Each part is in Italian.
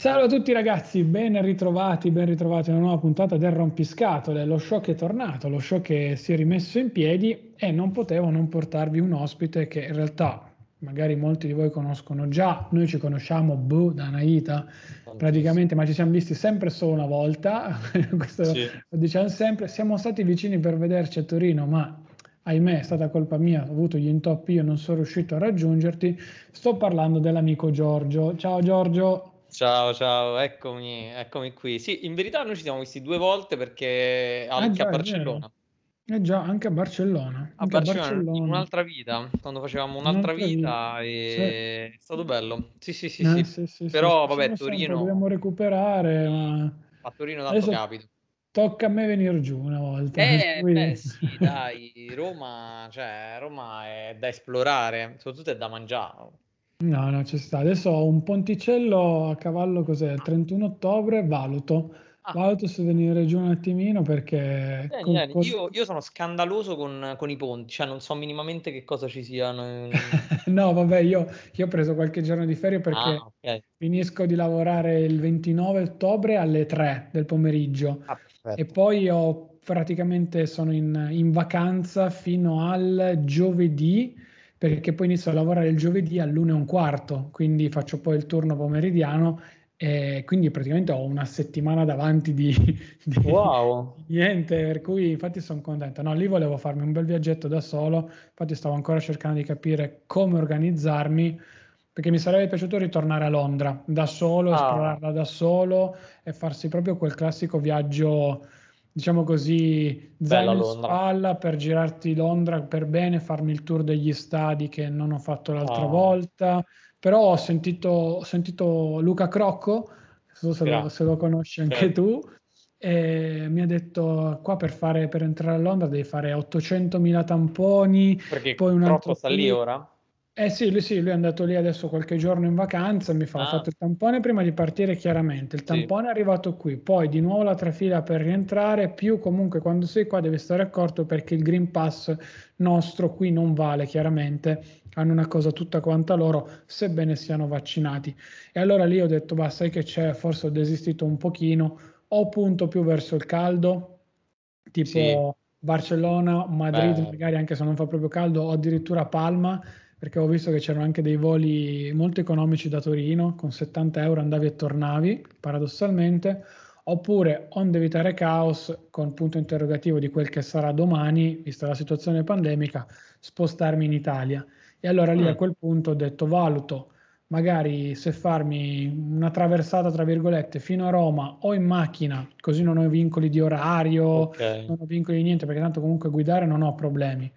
Salve a tutti ragazzi, ben ritrovati, ben ritrovati in una nuova puntata del Rompiscatole. Lo show che è tornato, lo show che si è rimesso in piedi e non potevo non portarvi un ospite che in realtà magari molti di voi conoscono già, noi ci conosciamo boh, da Naita praticamente, ma ci siamo visti sempre solo una volta, questo sì. lo diciamo sempre, siamo stati vicini per vederci a Torino, ma ahimè è stata colpa mia, ho avuto gli intoppi, io non sono riuscito a raggiungerti, sto parlando dell'amico Giorgio. Ciao Giorgio. Ciao, ciao, eccomi, eccomi qui. Sì, in verità noi ci siamo visti due volte perché anche eh già, a Barcellona. Eh già, anche a Barcellona. A Barcellona, a Barcellona, un'altra vita, quando facevamo un'altra, un'altra vita, vita e sì. è stato bello. Sì, sì, sì, eh, sì. sì Però vabbè, Torino... Dobbiamo recuperare, ma... A Torino tanto Adesso... capito tocca a me venire giù una volta. Eh, beh, sì, dai, Roma, cioè, Roma è da esplorare, soprattutto è da mangiare. No, no, ci sta. Adesso ho un ponticello a cavallo, cos'è? Il 31 ottobre, valuto. Ah. Venire giù un attimino perché... Eh, con, con... Io, io, sono scandaloso con, con, i ponti, cioè non so minimamente che cosa ci siano. no, vabbè, io, io, ho preso qualche giorno di ferie perché ah, okay. finisco di lavorare il 29 ottobre alle 3 del pomeriggio ah, e poi ho praticamente sono in, in vacanza fino al giovedì perché poi inizio a lavorare il giovedì all'una e un quarto, quindi faccio poi il turno pomeridiano e quindi praticamente ho una settimana davanti di, di wow. niente, per cui infatti sono contento. No, lì volevo farmi un bel viaggetto da solo, infatti stavo ancora cercando di capire come organizzarmi, perché mi sarebbe piaciuto ritornare a Londra da solo, ah. esplorarla da solo e farsi proprio quel classico viaggio diciamo così, zaino in spalla per girarti Londra per bene, farmi il tour degli stadi che non ho fatto l'altra oh. volta. Però ho sentito, ho sentito Luca Crocco, so se, lo, se lo, conosci anche sì. tu, e mi ha detto qua per, fare, per entrare a Londra devi fare 800.000 tamponi. Perché poi un altro sta lì ora? Eh sì lui, sì, lui è andato lì adesso qualche giorno in vacanza, mi fa, ah. ha fatto il tampone prima di partire chiaramente, il tampone sì. è arrivato qui, poi di nuovo la trafila per rientrare, più comunque quando sei qua devi stare accorto perché il Green Pass nostro qui non vale chiaramente, hanno una cosa tutta quanta loro, sebbene siano vaccinati. E allora lì ho detto, bah sai che c'è, forse ho desistito un pochino, ho punto più verso il caldo, tipo sì. Barcellona, Madrid, Beh. magari anche se non fa proprio caldo, o addirittura Palma perché ho visto che c'erano anche dei voli molto economici da Torino, con 70 euro andavi e tornavi, paradossalmente, oppure onde evitare caos, con punto interrogativo di quel che sarà domani, vista la situazione pandemica, spostarmi in Italia. E allora lì mm. a quel punto ho detto, valuto magari se farmi una traversata, tra virgolette, fino a Roma o in macchina, così non ho vincoli di orario, okay. non ho vincoli di niente, perché tanto comunque guidare non ho problemi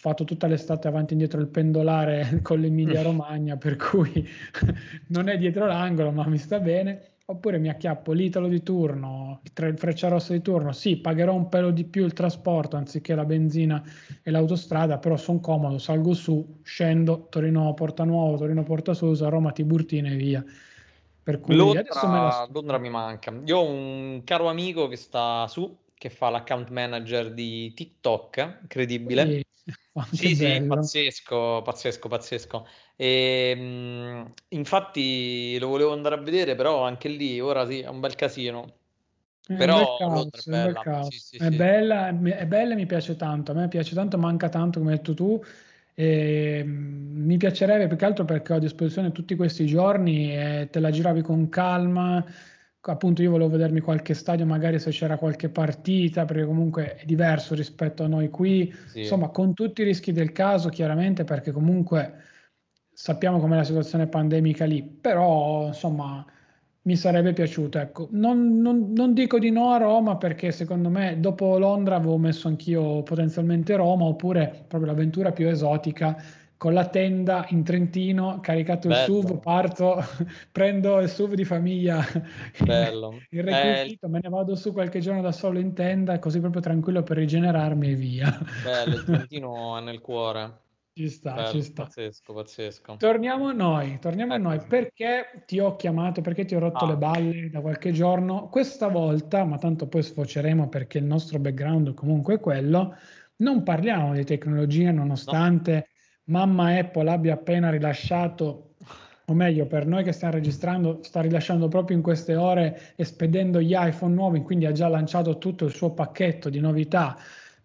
fatto tutta l'estate avanti e indietro il pendolare con l'Emilia Romagna, per cui non è dietro l'angolo, ma mi sta bene. Oppure mi acchiappo l'Italo di turno, il Frecciarossa di turno, sì, pagherò un pelo di più il trasporto anziché la benzina e l'autostrada, però sono comodo, salgo su, scendo, Torino Porta Nuovo, Torino Porta Susa, Roma Tiburtina e via. Per cui Londra. Londra mi manca. Io ho un caro amico che sta su, che fa l'account manager di TikTok, incredibile. Sì sì, sì, pazzesco, pazzesco, pazzesco. E, mh, infatti lo volevo andare a vedere, però anche lì ora sì, è un bel casino. È però è, bella. Sì, sì, è, sì. bella, è bella e mi piace tanto. A me piace tanto, manca tanto, come hai detto tu. E, mh, mi piacerebbe più che altro perché ho a disposizione tutti questi giorni e te la giravi con calma appunto io volevo vedermi qualche stadio, magari se c'era qualche partita, perché comunque è diverso rispetto a noi qui, insomma con tutti i rischi del caso chiaramente, perché comunque sappiamo com'è la situazione pandemica lì, però insomma mi sarebbe piaciuto, ecco, non, non, non dico di no a Roma perché secondo me dopo Londra avevo messo anch'io potenzialmente Roma, oppure proprio l'avventura più esotica con la tenda in Trentino, caricato Bello. il SUV, parto, prendo il SUV di famiglia, Bello. il requisito, eh, me ne vado su qualche giorno da solo in tenda, così proprio tranquillo per rigenerarmi e via. Bello, il Trentino è nel cuore. Ci sta, Bello, ci sta. Pazzesco, pazzesco. Torniamo a noi, torniamo a noi. Perché ti ho chiamato, perché ti ho rotto ah. le balle da qualche giorno? Questa volta, ma tanto poi sfoceremo perché il nostro background comunque è quello, non parliamo di tecnologia nonostante no. mamma Apple abbia appena rilasciato o meglio per noi che stiamo registrando, sta rilasciando proprio in queste ore e spedendo gli iPhone nuovi, quindi ha già lanciato tutto il suo pacchetto di novità,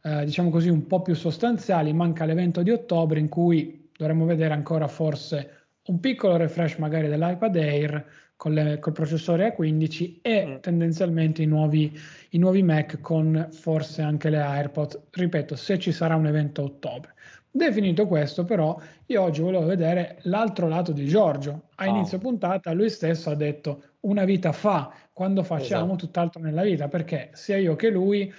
eh, diciamo così, un po' più sostanziali. Manca l'evento di ottobre in cui dovremmo vedere ancora forse un piccolo refresh magari dell'iPad Air con le, col processore A15 e mm. tendenzialmente i nuovi, i nuovi Mac con forse anche le AirPods, ripeto, se ci sarà un evento a ottobre. Definito questo, però, io oggi volevo vedere l'altro lato di Giorgio. A oh. inizio puntata lui stesso ha detto una vita fa, quando facciamo esatto. tutt'altro nella vita, perché sia io che lui,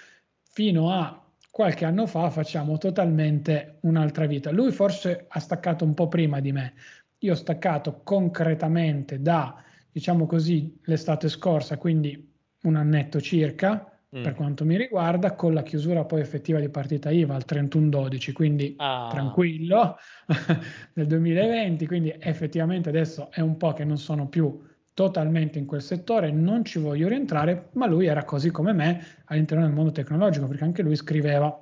fino a qualche anno fa, facciamo totalmente un'altra vita. Lui forse ha staccato un po' prima di me. Io ho staccato concretamente da, diciamo così, l'estate scorsa, quindi un annetto circa, mm. per quanto mi riguarda, con la chiusura poi effettiva di partita IVA al 31-12, quindi ah. tranquillo, nel 2020, quindi effettivamente adesso è un po' che non sono più totalmente in quel settore, non ci voglio rientrare, ma lui era così come me all'interno del mondo tecnologico, perché anche lui scriveva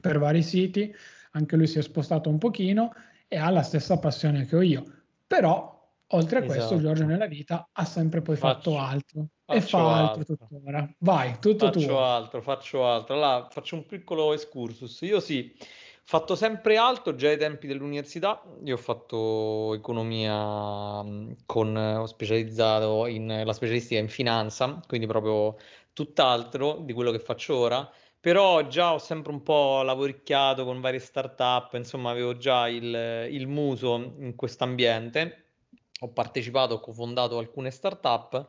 per vari siti, anche lui si è spostato un pochino e ha la stessa passione che ho io. Però oltre a esatto. questo Giorgio nella vita ha sempre poi faccio, fatto altro e fa altro, altro tuttora. Vai, tutto faccio tuo. Faccio altro, faccio altro. Allora, faccio un piccolo excursus. Io sì, fatto sempre altro già ai tempi dell'università. Io ho fatto economia con, ho specializzato in la specialistica in finanza, quindi proprio tutt'altro di quello che faccio ora. Però già ho sempre un po' lavoricchiato con varie start-up, insomma, avevo già il, il muso in questo ambiente. Ho partecipato, ho cofondato alcune start-up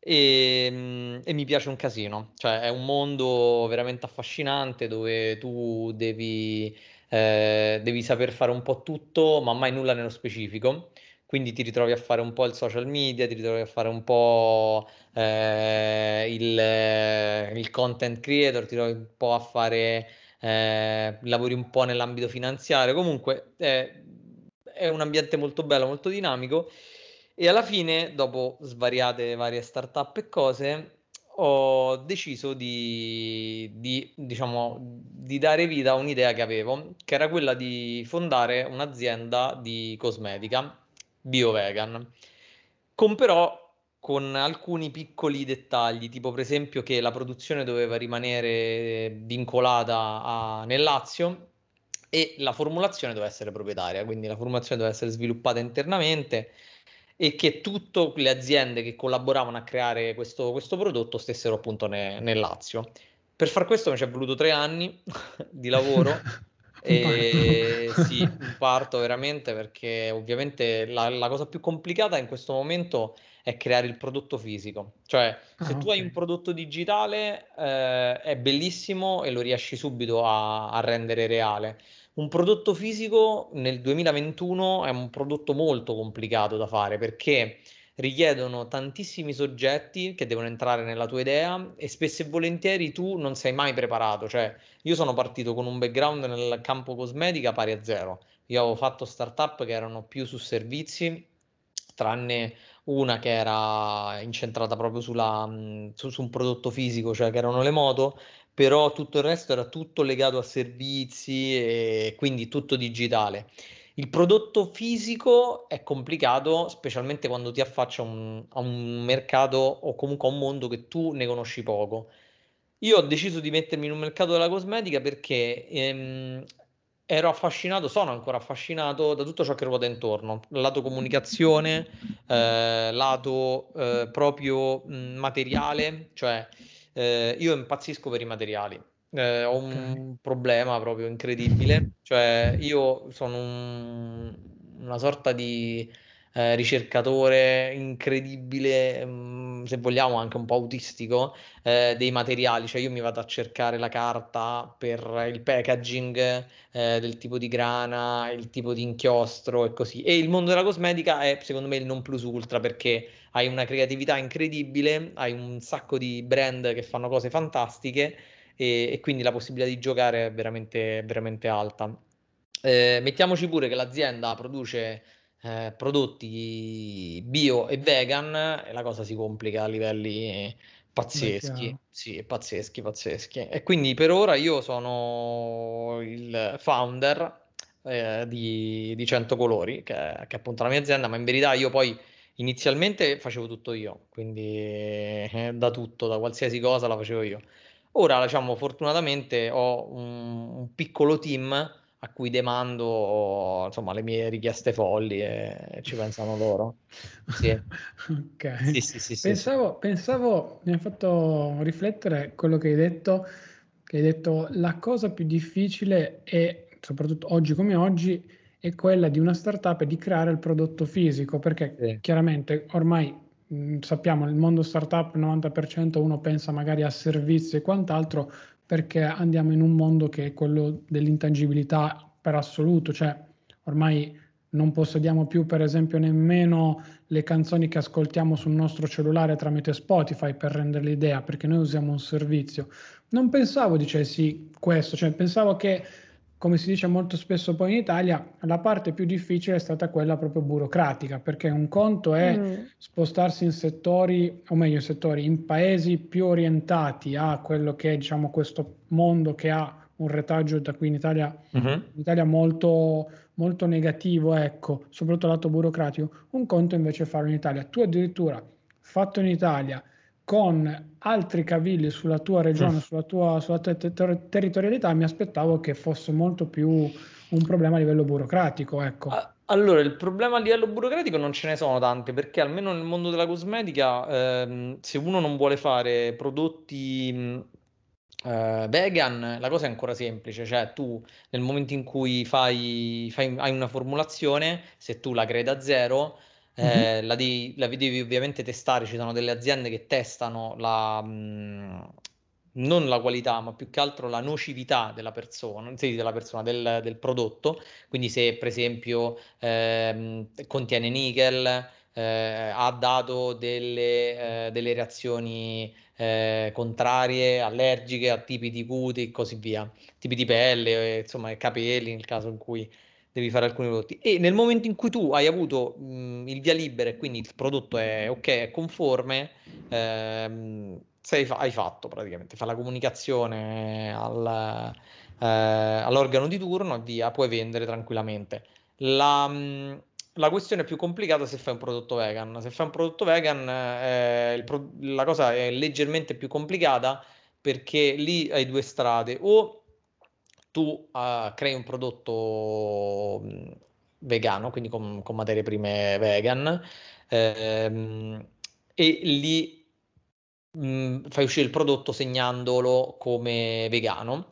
e, ehm, e, mi piace un casino, cioè è un mondo veramente affascinante dove tu devi, eh, devi saper fare un po' tutto, ma mai nulla nello specifico. Quindi ti ritrovi a fare un po' il social media, ti ritrovi a fare un po' eh, il, il, content creator, ti ritrovi un po' a fare eh, lavori un po' nell'ambito finanziario. Comunque è, è un ambiente molto bello, molto dinamico e alla fine, dopo svariate varie startup e cose, ho deciso di, di, diciamo, di dare vita a un'idea che avevo, che era quella di fondare un'azienda di cosmetica bio-vegan, con però con alcuni piccoli dettagli, tipo per esempio che la produzione doveva rimanere vincolata a, nel Lazio e la formulazione doveva essere proprietaria, quindi la formulazione doveva essere sviluppata internamente e che tutte le aziende che collaboravano a creare questo, questo prodotto stessero appunto ne, nel Lazio. Per far questo mi ci è voluto tre anni di lavoro. e sì, parto veramente perché ovviamente la, la, cosa più complicata in questo momento è creare il prodotto fisico. Cioè, se ah, tu hai un prodotto digitale eh, è bellissimo e lo riesci subito a, a rendere reale un prodotto fisico nel 2021 è un prodotto molto complicato da fare perché richiedono tantissimi soggetti che devono entrare nella tua idea e spesso e volentieri tu non sei mai preparato. Cioè, io sono partito con un background nel campo cosmetica pari a zero. Io avevo fatto startup che erano più su servizi, tranne una che era incentrata proprio sulla, su, su un prodotto fisico, cioè che erano le moto, però tutto il resto era tutto legato a servizi e quindi tutto digitale. Il prodotto fisico è complicato, specialmente quando ti affaccia un, a un mercato o comunque a un mondo che tu ne conosci poco. Io ho deciso di mettermi in un mercato della cosmetica perché ehm, ero affascinato, sono ancora affascinato da tutto ciò che ruota intorno, lato comunicazione, eh, lato eh, proprio mh, materiale, cioè eh, io impazzisco per i materiali. Eh, ho un problema proprio incredibile, cioè io sono un, una sorta di eh, ricercatore incredibile, mh, mm, se vogliamo anche un po' autistico, eh, dei materiali, cioè io mi vado a cercare la carta per il packaging eh, del tipo di grana, il tipo di inchiostro e così. E il mondo della cosmetica è secondo me il non plus ultra perché hai una creatività incredibile, hai un sacco di brand che fanno cose fantastiche e, e quindi la possibilità di giocare è veramente, veramente alta. eh, mettiamoci pure che l'azienda produce eh, prodotti bio e vegan e la cosa si complica a livelli pazzeschi, sì, pazzeschi, pazzeschi. E quindi per ora io sono il founder eh, di, di 100 colori, che, che è appunto la mia azienda, ma in verità io poi inizialmente facevo tutto io, quindi eh, da tutto, da qualsiasi cosa la facevo io. Ora, diciamo, fortunatamente ho un, un piccolo team a cui demando insomma, le mie richieste folli e ci pensano loro. Sì. ok. Sì, sì, sì, pensavo, pensavo, mi ha fatto riflettere quello che hai detto, che hai detto la cosa più difficile è, soprattutto oggi come oggi, è quella di una startup di creare il prodotto fisico, perché chiaramente ormai mh, sappiamo nel mondo startup il 90% uno pensa magari a servizi e quant'altro, perché andiamo in un mondo che è quello dell'intangibilità per assoluto, cioè ormai non possediamo più per esempio nemmeno le canzoni che ascoltiamo sul nostro cellulare tramite Spotify per rendere l'idea, perché noi usiamo un servizio. Non pensavo dicessi questo, cioè pensavo che come si dice molto spesso poi in Italia, la parte più difficile è stata quella proprio burocratica, perché un conto è mm. spostarsi in settori, o meglio in settori, in paesi più orientati a quello che è diciamo questo mondo che ha un retaggio da qui in Italia, uh-huh. in Italia molto, molto negativo, ecco, soprattutto lato burocratico. Un conto invece è farlo in Italia. Tu addirittura fatto in Italia con altri cavilli sulla tua regione, mm. sulla tua, sulla te- ter- territorialità, mi aspettavo che fosse molto più un problema a livello burocratico. Ecco. Allora, il problema a livello burocratico non ce ne sono tante, perché almeno nel mondo della cosmetica, ehm, se uno non vuole fare prodotti eh, vegan, la cosa è ancora semplice, cioè tu nel momento in cui fai, fai hai una formulazione, se tu la crei da zero, eh, la, devi, la, devi, ovviamente testare, ci sono delle aziende che testano la, mh, non la qualità, ma più che altro la nocività della persona, sì, della persona del, del, prodotto, quindi se per esempio ehm, contiene nickel, eh, ha dato delle, eh, delle reazioni eh, contrarie, allergiche a tipi di cute e così via, tipi di pelle, insomma capelli nel caso in cui devi fare alcuni prodotti. E nel momento in cui tu hai avuto mh, il via libera e quindi il prodotto è ok, è conforme, ehm, sei, hai fatto praticamente, fa la comunicazione al, eh, all'organo di turno e via, puoi vendere tranquillamente. La, mh, la questione più complicata se fai un prodotto vegan. Se fai un prodotto vegan, eh, pro- la cosa è leggermente più complicata perché lì hai due strade. O tu uh, crei un prodotto vegano, quindi con, con materie prime vegan, ehm, e lì mh, fai uscire il prodotto segnandolo come vegano.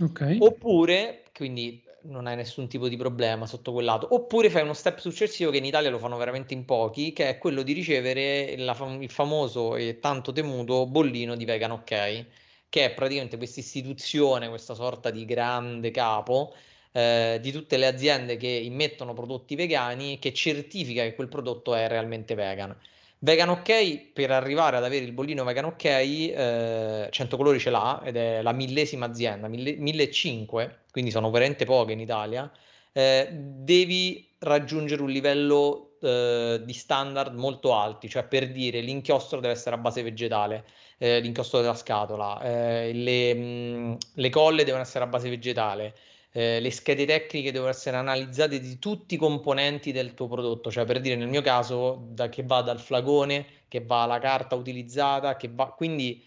Okay. Oppure, quindi non hai nessun tipo di problema sotto quel lato. Oppure fai uno step successivo che in Italia lo fanno veramente in pochi, che è quello di ricevere la, il famoso e tanto temuto bollino di vegan ok che è praticamente questa istituzione, questa sorta di grande capo eh, di tutte le aziende che immettono prodotti vegani che certifica che quel prodotto è realmente vegan. Vegan OK, per arrivare ad avere il bollino Vegan OK, eh, 100 colori ce l'ha ed è la millesima azienda, 1500, quindi sono veramente poche in Italia. Eh, devi raggiungere un livello eh, di standard molto alti, cioè per dire l'inchiostro deve essere a base vegetale, eh, l'inchiostro della scatola, eh, le, mh, le, colle devono essere a base vegetale, eh, le schede tecniche devono essere analizzate di tutti i componenti del tuo prodotto, cioè per dire nel mio caso da, che va dal flagone, che va alla carta utilizzata, che va, quindi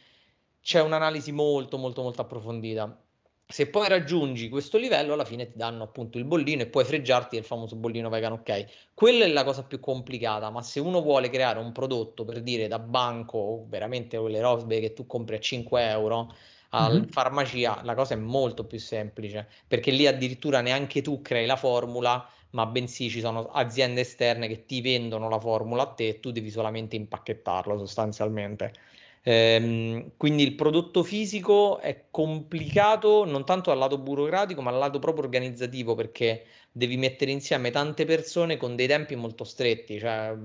c'è un'analisi molto molto molto approfondita. Se poi raggiungi questo livello, alla fine ti danno appunto il bollino e puoi freggiarti del famoso bollino vegan ok. Quella è la cosa più complicata, ma se uno vuole creare un prodotto per dire da banco veramente quelle robe che tu compri a 5 euro al mm-hmm. farmacia, la cosa è molto più semplice perché lì addirittura neanche tu crei la formula, ma bensì ci sono aziende esterne che ti vendono la formula a te e tu devi solamente impacchettarla sostanzialmente. Ehm, quindi il prodotto fisico è complicato non tanto dal lato burocratico, ma dal lato proprio organizzativo, perché devi mettere insieme tante persone con dei tempi molto stretti. Cioè,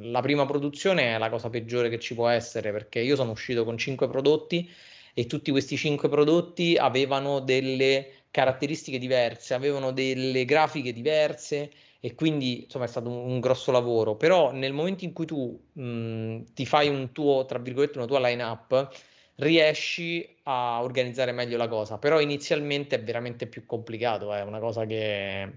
la prima produzione è la cosa peggiore che ci può essere, perché io sono uscito con cinque prodotti e tutti questi cinque prodotti avevano delle caratteristiche diverse, avevano delle grafiche diverse e quindi insomma è stato un, un grosso lavoro. Però nel momento in cui tu mh, ti fai un tuo, tra virgolette, una tua line-up, riesci a organizzare meglio la cosa. Però inizialmente è veramente più complicato, è una cosa che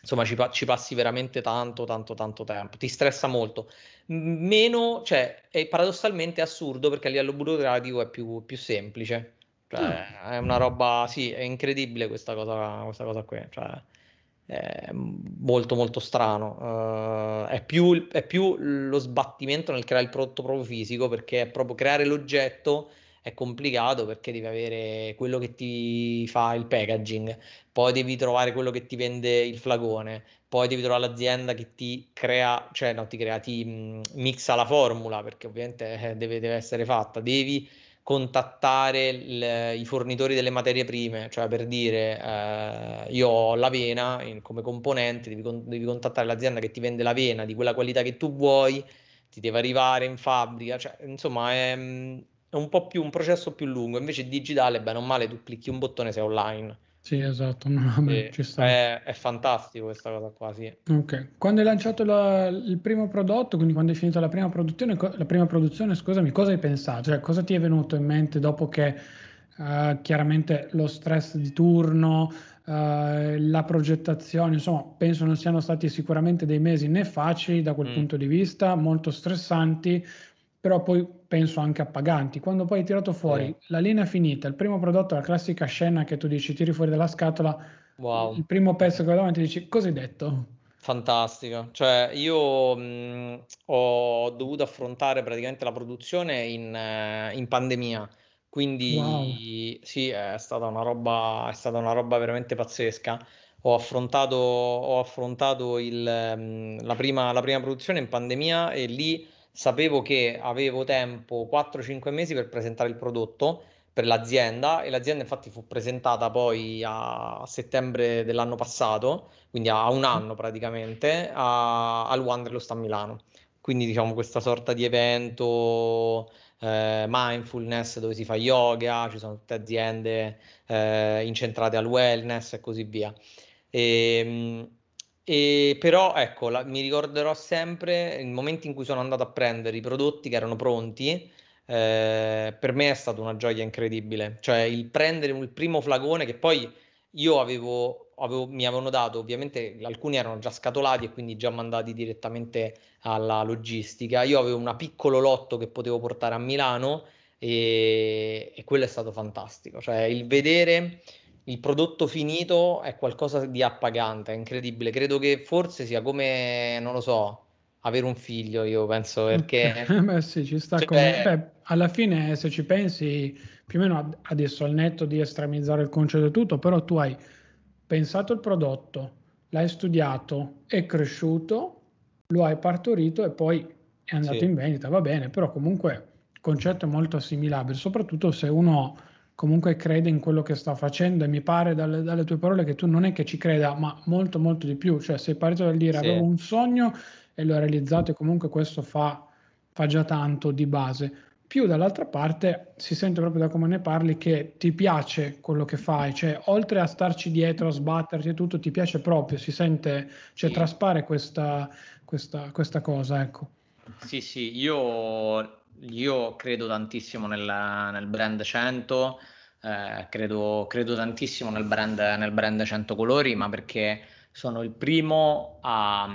insomma ci, ci, passi veramente tanto, tanto, tanto tempo, ti stressa molto. Meno, cioè, è paradossalmente assurdo perché a livello burocratico è più, più semplice. Cioè, mm. è una roba, sì, è incredibile questa cosa, questa cosa qui. Cioè, è molto molto strano. Uh, è, più, è più lo sbattimento nel creare il prodotto proprio fisico perché è proprio creare l'oggetto è complicato perché devi avere quello che ti fa il packaging, poi devi trovare quello che ti vende il flagone, poi devi trovare l'azienda che ti crea, cioè no, ti crea, ti mh, mixa la formula perché ovviamente eh, deve, deve, essere fatta, devi contattare il, i fornitori delle materie prime, cioè per dire eh, io ho l'avena in, come componente, devi, devi contattare l'azienda che ti vende l'avena di quella qualità che tu vuoi, ti deve arrivare in fabbrica, cioè, insomma è è un po' più un processo più lungo, invece digitale, bene o male, tu clicchi un bottone sei online. Sì, esatto, no, sta. È, è, fantastico questa cosa qua, sì. Ok, quando hai lanciato la, il primo prodotto, quindi quando hai finito la prima produzione, la prima produzione, scusami, cosa hai pensato? Cioè, cosa ti è venuto in mente dopo che uh, chiaramente lo stress di turno, uh, la progettazione, insomma, penso non siano stati sicuramente dei mesi né facili da quel mm. punto di vista, molto stressanti, però poi penso anche appaganti. Quando poi hai tirato fuori eh. la linea finita, il primo prodotto, la classica scena che tu dici, tiri fuori dalla scatola, wow. il primo pezzo che ho davanti dici, cosa hai detto? Fantastico, cioè io mh, ho dovuto affrontare praticamente la produzione in, uh, in pandemia, quindi wow. sì, è stata una roba, è stata una roba veramente pazzesca. Ho affrontato, ho affrontato il, um, la, prima, la prima produzione in pandemia e lì sapevo che avevo tempo 4-5 mesi per presentare il prodotto per l'azienda e l'azienda infatti fu presentata poi a settembre dell'anno passato, quindi a un anno praticamente, a, al Wanderlust a Milano. Quindi diciamo questa sorta di evento eh, mindfulness dove si fa yoga, ci sono tutte aziende eh, incentrate al wellness e così via. E, ehm, e però ecco, la, mi ricorderò sempre il momento in cui sono andato a prendere i prodotti che erano pronti. Eh, per me è stata una gioia incredibile, cioè il prendere il primo flagone che poi io avevo, avevo, mi avevano dato, ovviamente alcuni erano già scatolati e quindi già mandati direttamente alla logistica. Io avevo un piccolo lotto che potevo portare a Milano e, e quello è stato fantastico, cioè il vedere il prodotto finito è qualcosa di appagante, è incredibile. Credo che forse sia come, non lo so, avere un figlio, io penso, perché... Beh sì, ci sta cioè... come... Beh, alla fine, se ci pensi, più o meno adesso al netto di estremizzare il concetto e tutto, però tu hai pensato il prodotto, l'hai studiato, è cresciuto, lo hai partorito e poi è andato sì. in vendita, va bene, però comunque il concetto è molto assimilabile, soprattutto se uno comunque crede in quello che sta facendo e mi pare dalle, dalle, tue parole che tu non è che ci creda, ma molto molto di più, cioè sei partito dal dire sì. avevo un sogno e l'ho realizzato e comunque questo fa, fa già tanto di base. Più dall'altra parte si sente proprio da come ne parli che ti piace quello che fai, cioè oltre a starci dietro, a sbatterti e tutto, ti piace proprio, si sente, cioè sì. traspare questa, questa, questa cosa, ecco. Sì, sì, io io credo tantissimo nel, nel brand 100, eh, credo, credo, tantissimo nel brand, nel brand 100 colori, ma perché sono il primo a,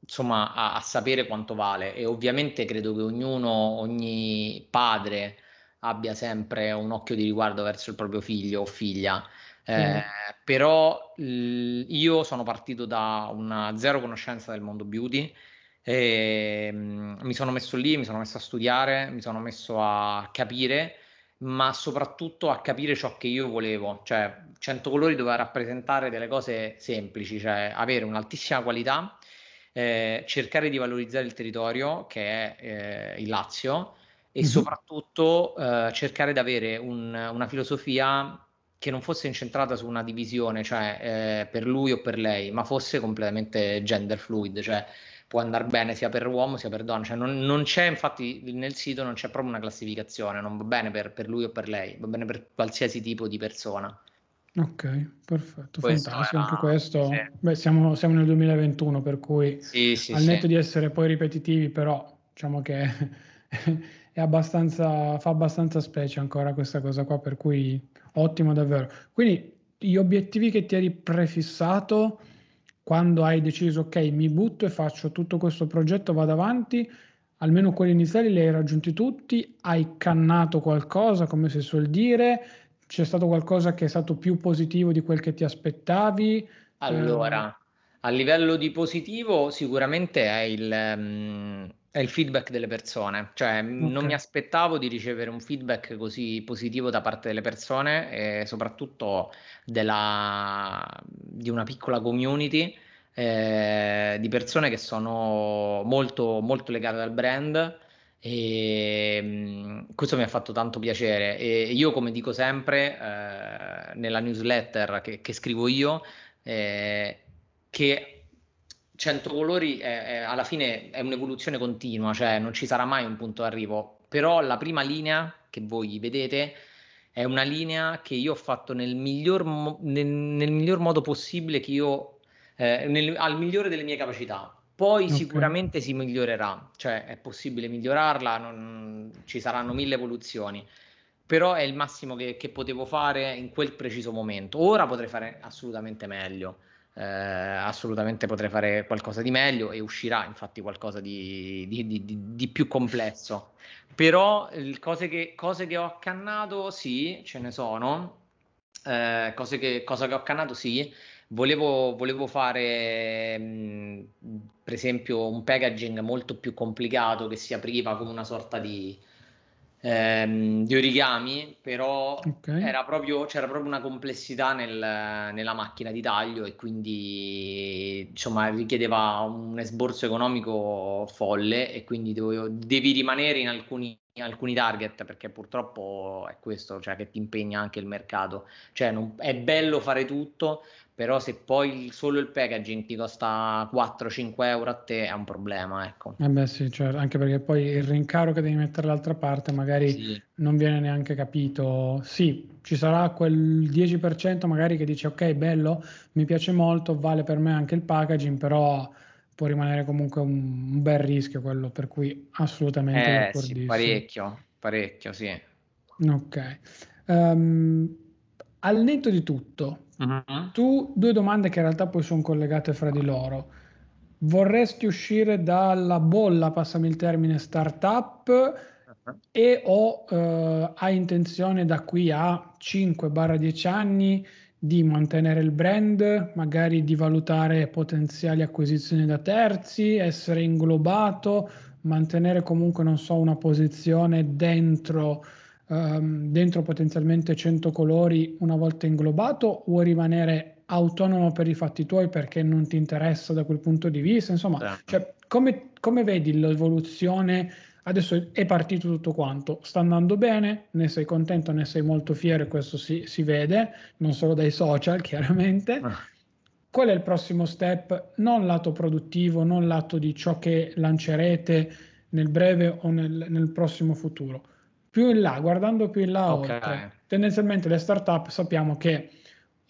insomma, a, a, sapere quanto vale e ovviamente credo che ognuno, ogni padre abbia sempre un occhio di riguardo verso il proprio figlio o figlia. Eh, mm. Però l- io sono partito da una zero conoscenza del mondo beauty e, um, mi sono messo lì, mi sono messo a studiare, mi sono messo a capire, ma soprattutto a capire ciò che io volevo. Cioè, 100 colori doveva rappresentare delle cose semplici, cioè avere un'altissima qualità, eh, cercare di valorizzare il territorio che è eh, il Lazio e mm-hmm. soprattutto eh, cercare di avere un, una filosofia che non fosse incentrata su una divisione, cioè eh, per lui o per lei, ma fosse completamente gender fluid, cioè può andare bene sia per uomo sia per donna, cioè non, non, c'è infatti nel sito non c'è proprio una classificazione, non va bene per, per, lui o per lei, va bene per qualsiasi tipo di persona. Ok, perfetto, questo fantastico. Era... Anche questo, sì. beh, siamo, siamo, nel 2021, per cui sì, sì, al netto di essere poi ripetitivi, però diciamo che è abbastanza, fa abbastanza specie ancora questa cosa qua, per cui ottimo davvero. Quindi gli obiettivi che ti eri prefissato quando hai deciso, ok, mi butto e faccio tutto questo progetto, vado avanti, almeno quelli iniziali li hai raggiunti tutti, hai cannato qualcosa, come si suol dire, c'è stato qualcosa che è stato più positivo di quel che ti aspettavi? Allora, eh... a livello di positivo sicuramente è il, um, è il feedback delle persone, cioè okay. non mi aspettavo di ricevere un feedback così positivo da parte delle persone e soprattutto della, di una piccola community eh, di persone che sono molto, molto legate al brand e questo mi ha fatto tanto piacere e io come dico sempre eh, nella newsletter che, che scrivo io eh, che 100 colori è, è, alla fine è un'evoluzione continua cioè non ci sarà mai un punto d'arrivo però la prima linea che voi vedete è una linea che io ho fatto nel miglior, nel, nel miglior modo possibile che io eh, nel, al migliore delle mie capacità poi okay. sicuramente si migliorerà, cioè è possibile migliorarla, non, ci saranno mille evoluzioni, però è il massimo che, che, potevo fare in quel preciso momento. Ora potrei fare assolutamente meglio, eh, assolutamente potrei fare qualcosa di meglio e uscirà infatti qualcosa di, di, di, di più complesso. Però cose che, cose che, ho accannato, sì, ce ne sono. Eh, cose che, cosa che ho accannato, sì Volevo, volevo fare, mh, per esempio, un packaging molto più complicato che si apriva come una sorta di, ehm, di origami, però okay. proprio, c'era proprio una complessità nel, nella macchina di taglio e quindi insomma richiedeva un esborso economico folle e quindi dovevo, devi rimanere in alcuni alcuni target perché purtroppo è questo cioè che ti impegna anche il mercato cioè non, è bello fare tutto però se poi solo il packaging ti costa 4-5 euro a te è un problema, ecco. Eh beh sì, cioè, anche perché poi il rincaro che devi mettere dall'altra parte magari sì. non viene neanche capito. Sì, ci sarà quel 10% magari che dice ok, bello, mi piace molto, vale per me anche il packaging, però può rimanere comunque un, un bel rischio quello, per cui assolutamente eh, sì, parecchio, parecchio, sì. Ok. Um, al netto di tutto, Uh-huh. Tu, due domande che in realtà poi sono collegate fra di loro. Vorresti uscire dalla bolla, passami il termine, startup uh-huh. e o uh, hai intenzione da qui a 5-10 anni di mantenere il brand, magari di valutare potenziali acquisizioni da terzi, essere inglobato, mantenere comunque, non so, una posizione dentro um, dentro potenzialmente 100 colori una volta inglobato, vuoi rimanere autonomo per i fatti tuoi perché non ti interessa da quel punto di vista? Insomma, certo. cioè, come, come vedi l'evoluzione? Adesso è partito tutto quanto, sta andando bene, ne sei contento, ne sei molto fiero, questo si, si vede, non solo dai social chiaramente. Ah. Qual è il prossimo step? Non lato produttivo, non lato di ciò che lancerete nel breve o nel, nel prossimo futuro più in là, guardando più in là okay. oltre, tendenzialmente le startup sappiamo che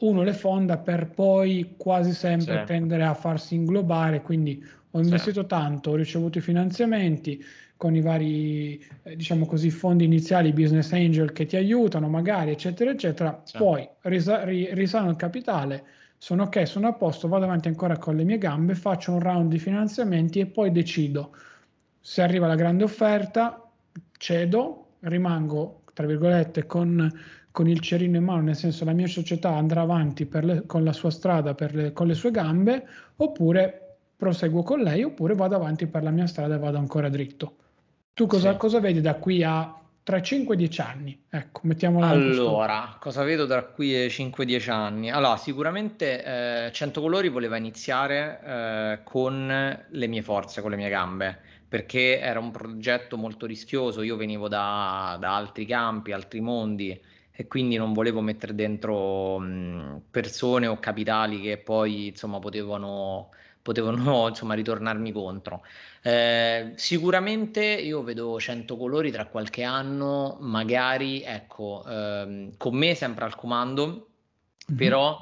uno le fonda per poi quasi sempre sì. tendere a farsi inglobare, quindi ho investito sì. tanto, ho ricevuto i finanziamenti con i vari, eh, diciamo così, fondi iniziali, business angel che ti aiutano magari, eccetera, eccetera, sì. poi risa- ri- risano il capitale, sono ok, sono a posto, vado avanti ancora con le mie gambe, faccio un round di finanziamenti e poi decido se arriva la grande offerta, cedo, rimango, tra virgolette, con, con, il cerino in mano, nel senso la mia società andrà avanti le, con la sua strada, le, con le sue gambe, oppure proseguo con lei, oppure vado avanti per la mia strada e vado ancora dritto. Tu cosa, sì. cosa vedi da qui a tra 5 e 10 anni? Ecco, mettiamola Allora, cosa vedo tra qui e 5 10 anni? Allora, sicuramente eh, 100 colori voleva iniziare eh, con le mie forze, con le mie gambe perché era un progetto molto rischioso, io venivo da, da altri campi, altri mondi e quindi non volevo mettere dentro mh, persone o capitali che poi insomma potevano, potevano insomma, ritornarmi contro. Eh, sicuramente io vedo 100 colori tra qualche anno, magari ecco, ehm, con me sempre al comando mm-hmm. però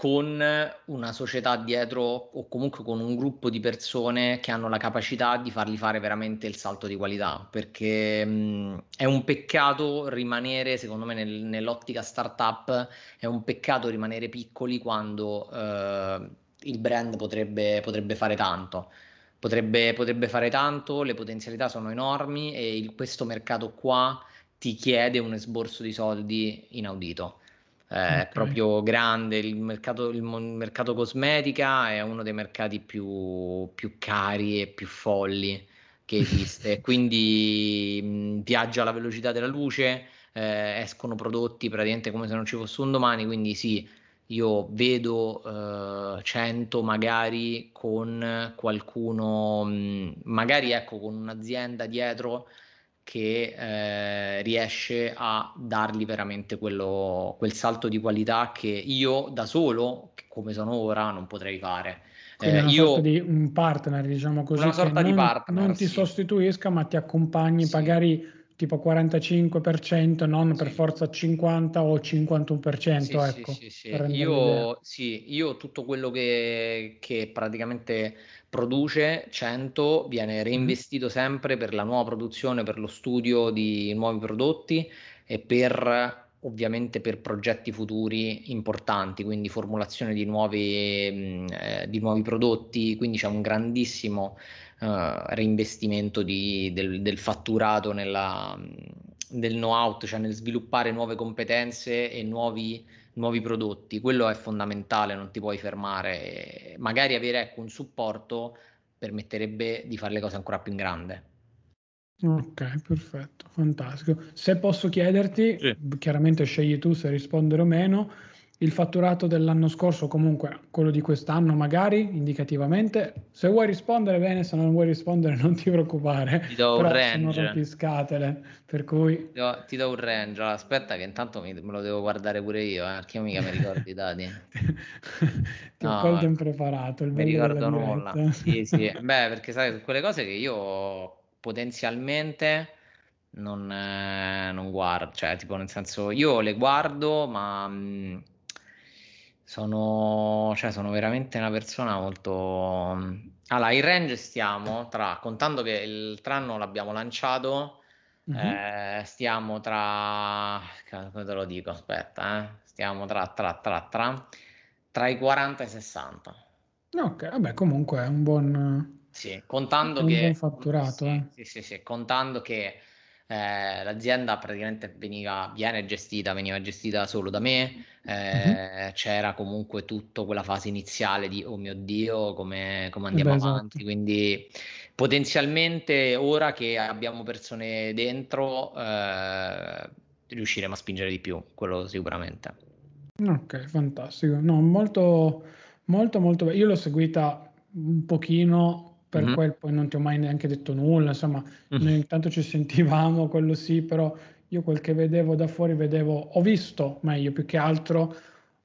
con una società dietro o comunque con un gruppo di persone che hanno la capacità di fargli fare veramente il salto di qualità, perché mh, è un peccato rimanere, secondo me, nel, nell'ottica startup, è un peccato rimanere piccoli quando eh, il brand potrebbe, potrebbe fare tanto. Potrebbe, potrebbe, fare tanto, le potenzialità sono enormi e il, questo mercato qua ti chiede un esborso di soldi inaudito è proprio grande. Il mercato, il mercato, cosmetica è uno dei mercati più, più cari e più folli che esiste. Quindi mh, viaggia alla velocità della luce, eh, escono prodotti praticamente come se non ci fosse un domani. Quindi sì, io vedo eh, 100 magari con qualcuno, mh, magari ecco con un'azienda dietro che eh, riesce a dargli veramente quello, quel salto di qualità che io da solo, come sono ora, non potrei fare. Quindi eh, una io, sorta di un partner, diciamo così, una sorta non, di partner, non ti sì. sostituisca, ma ti accompagni, sì. magari tipo 45%, non per forza 50 o 51%. Sì, ecco, sì, sì, io, sì, io tutto quello che, che praticamente produce 100 viene reinvestito sempre per la nuova produzione, per lo studio di nuovi prodotti e per ovviamente per progetti futuri importanti, quindi formulazione di nuovi, eh, di nuovi prodotti, quindi c'è un grandissimo uh, reinvestimento di, del, del, fatturato nella, del know-how, cioè nel sviluppare nuove competenze e nuovi, nuovi prodotti. Quello è fondamentale, non ti puoi fermare. Magari avere ecco, un supporto permetterebbe di fare le cose ancora più in grande. Ok, perfetto, fantastico. Se posso chiederti, sì. chiaramente scegli tu se rispondere o meno, il fatturato dell'anno scorso, comunque quello di quest'anno magari, indicativamente. Se vuoi rispondere bene, se non vuoi rispondere non ti preoccupare. Ti do un range. Sono rompiscatele, per cui... Ti do, ti do, un range, aspetta che intanto mi, me lo devo guardare pure io, eh, perché io mica mi ricordo i dati. ti no, ho colto impreparato, il Mi ricordo nulla. Sì, sì. Beh, perché sai, su quelle cose che io potenzialmente non, eh, non guardo, cioè tipo nel senso io le guardo ma... Mh, mm, sono, cioè, sono veramente una persona molto... Allora, in range stiamo tra, contando che il tranno l'abbiamo lanciato, mm-hmm. eh, stiamo tra, come te lo dico, aspetta, eh, stiamo tra, tra, tra, tra, tra i 40 e i 60. Ok, vabbè, comunque è un buon... Sì, contando un che... buon fatturato, sì, eh. sì, sì, sì, contando che eh, l'azienda praticamente veniva, viene gestita, veniva gestita solo da me, eh, uh-huh. c'era comunque tutta quella fase iniziale di oh mio Dio, come, come andiamo Beh, avanti, esatto. quindi potenzialmente ora che abbiamo persone dentro eh, riusciremo a spingere di più, quello sicuramente. Ok, fantastico. No, molto, molto, molto bello. Io l'ho seguita un pochino per mm-hmm. quel poi non ti ho mai neanche detto nulla, insomma, mm-hmm. noi intanto ci sentivamo, quello sì, però io quel che vedevo da fuori vedevo, ho visto meglio più che altro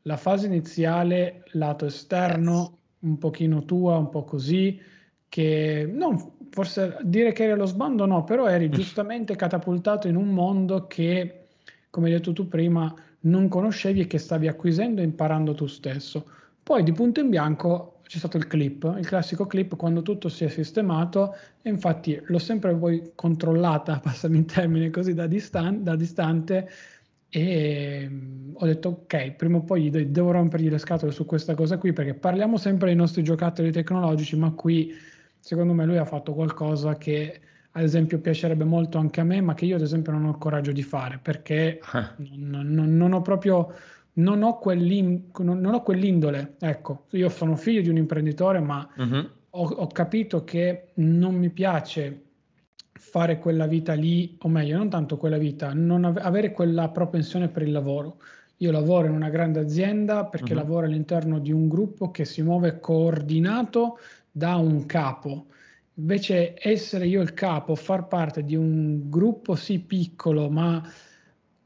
la fase iniziale, lato esterno, yes. un pochino tua, un po' così, che non forse dire che eri allo sbando no, però eri giustamente catapultato in un mondo che, come hai detto tu prima, non conoscevi e che stavi acquisendo e imparando tu stesso. Poi di punto in bianco c'è stato il clip, il classico clip quando tutto si è sistemato e infatti l'ho sempre poi controllata, passami in termine così da, distan- da distante e mm, ho detto ok, prima o poi devo rompergli le scatole su questa cosa qui perché parliamo sempre dei nostri giocattoli tecnologici, ma qui secondo me lui ha fatto qualcosa che ad esempio piacerebbe molto anche a me, ma che io ad esempio non ho il coraggio di fare perché ah. non, non, non ho proprio non ho, non ho, quell'indole. Ecco, io sono figlio di un imprenditore, ma uh-huh. ho, ho, capito che non mi piace fare quella vita lì, o meglio, non tanto quella vita, non av- avere quella propensione per il lavoro. Io lavoro in una grande azienda perché uh-huh. lavoro all'interno di un gruppo che si muove coordinato da un capo. Invece essere io il capo, far parte di un gruppo sì piccolo, ma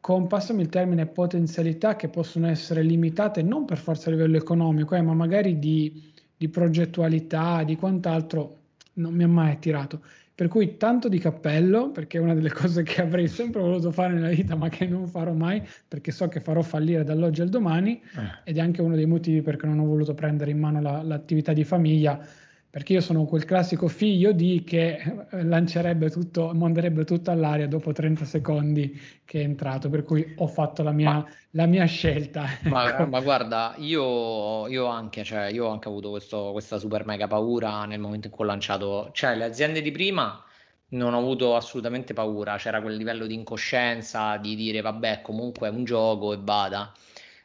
con, passami il termine, potenzialità che possono essere limitate non per forza a livello economico, eh, ma magari di, di, progettualità, di quant'altro, non mi ha mai attirato. Per cui tanto di cappello, perché è una delle cose che avrei sempre voluto fare nella vita, ma che non farò mai, perché so che farò fallire dall'oggi al domani, eh. ed è anche uno dei motivi perché non ho voluto prendere in mano la, l'attività di famiglia, perché io sono quel classico figlio di che eh, lancerebbe tutto, manderebbe tutto all'aria dopo 30 secondi che è entrato, per cui ho fatto la mia, ma, la mia scelta. Ma, ecco. ma guarda, io, io, anche, cioè, io ho anche avuto questo, questa super mega paura nel momento in cui ho lanciato, cioè le aziende di prima non ho avuto assolutamente paura, c'era quel livello di incoscienza di dire vabbè comunque è un gioco e vada.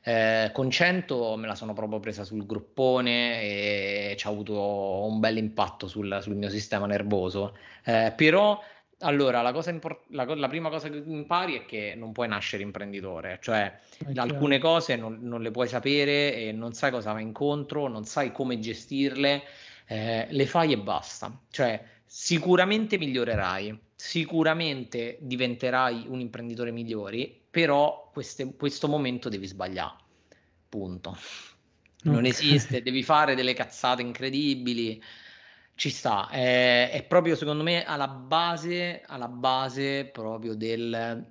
Eh, con 100 me la sono proprio presa sul gruppone e ci ha avuto un bel impatto sul, sul mio sistema nervoso. Eh, però, allora, la, import- la, la, prima cosa che impari è che non puoi nascere imprenditore, cioè okay. alcune cose non, non, le puoi sapere e non sai cosa va incontro, non sai come gestirle, eh, le fai e basta. Cioè, sicuramente migliorerai, sicuramente diventerai un imprenditore migliore, però queste, questo momento devi sbagliare. Punto. Non okay. esiste, devi fare delle cazzate incredibili. Ci sta, è, è, proprio secondo me alla base, alla base proprio del,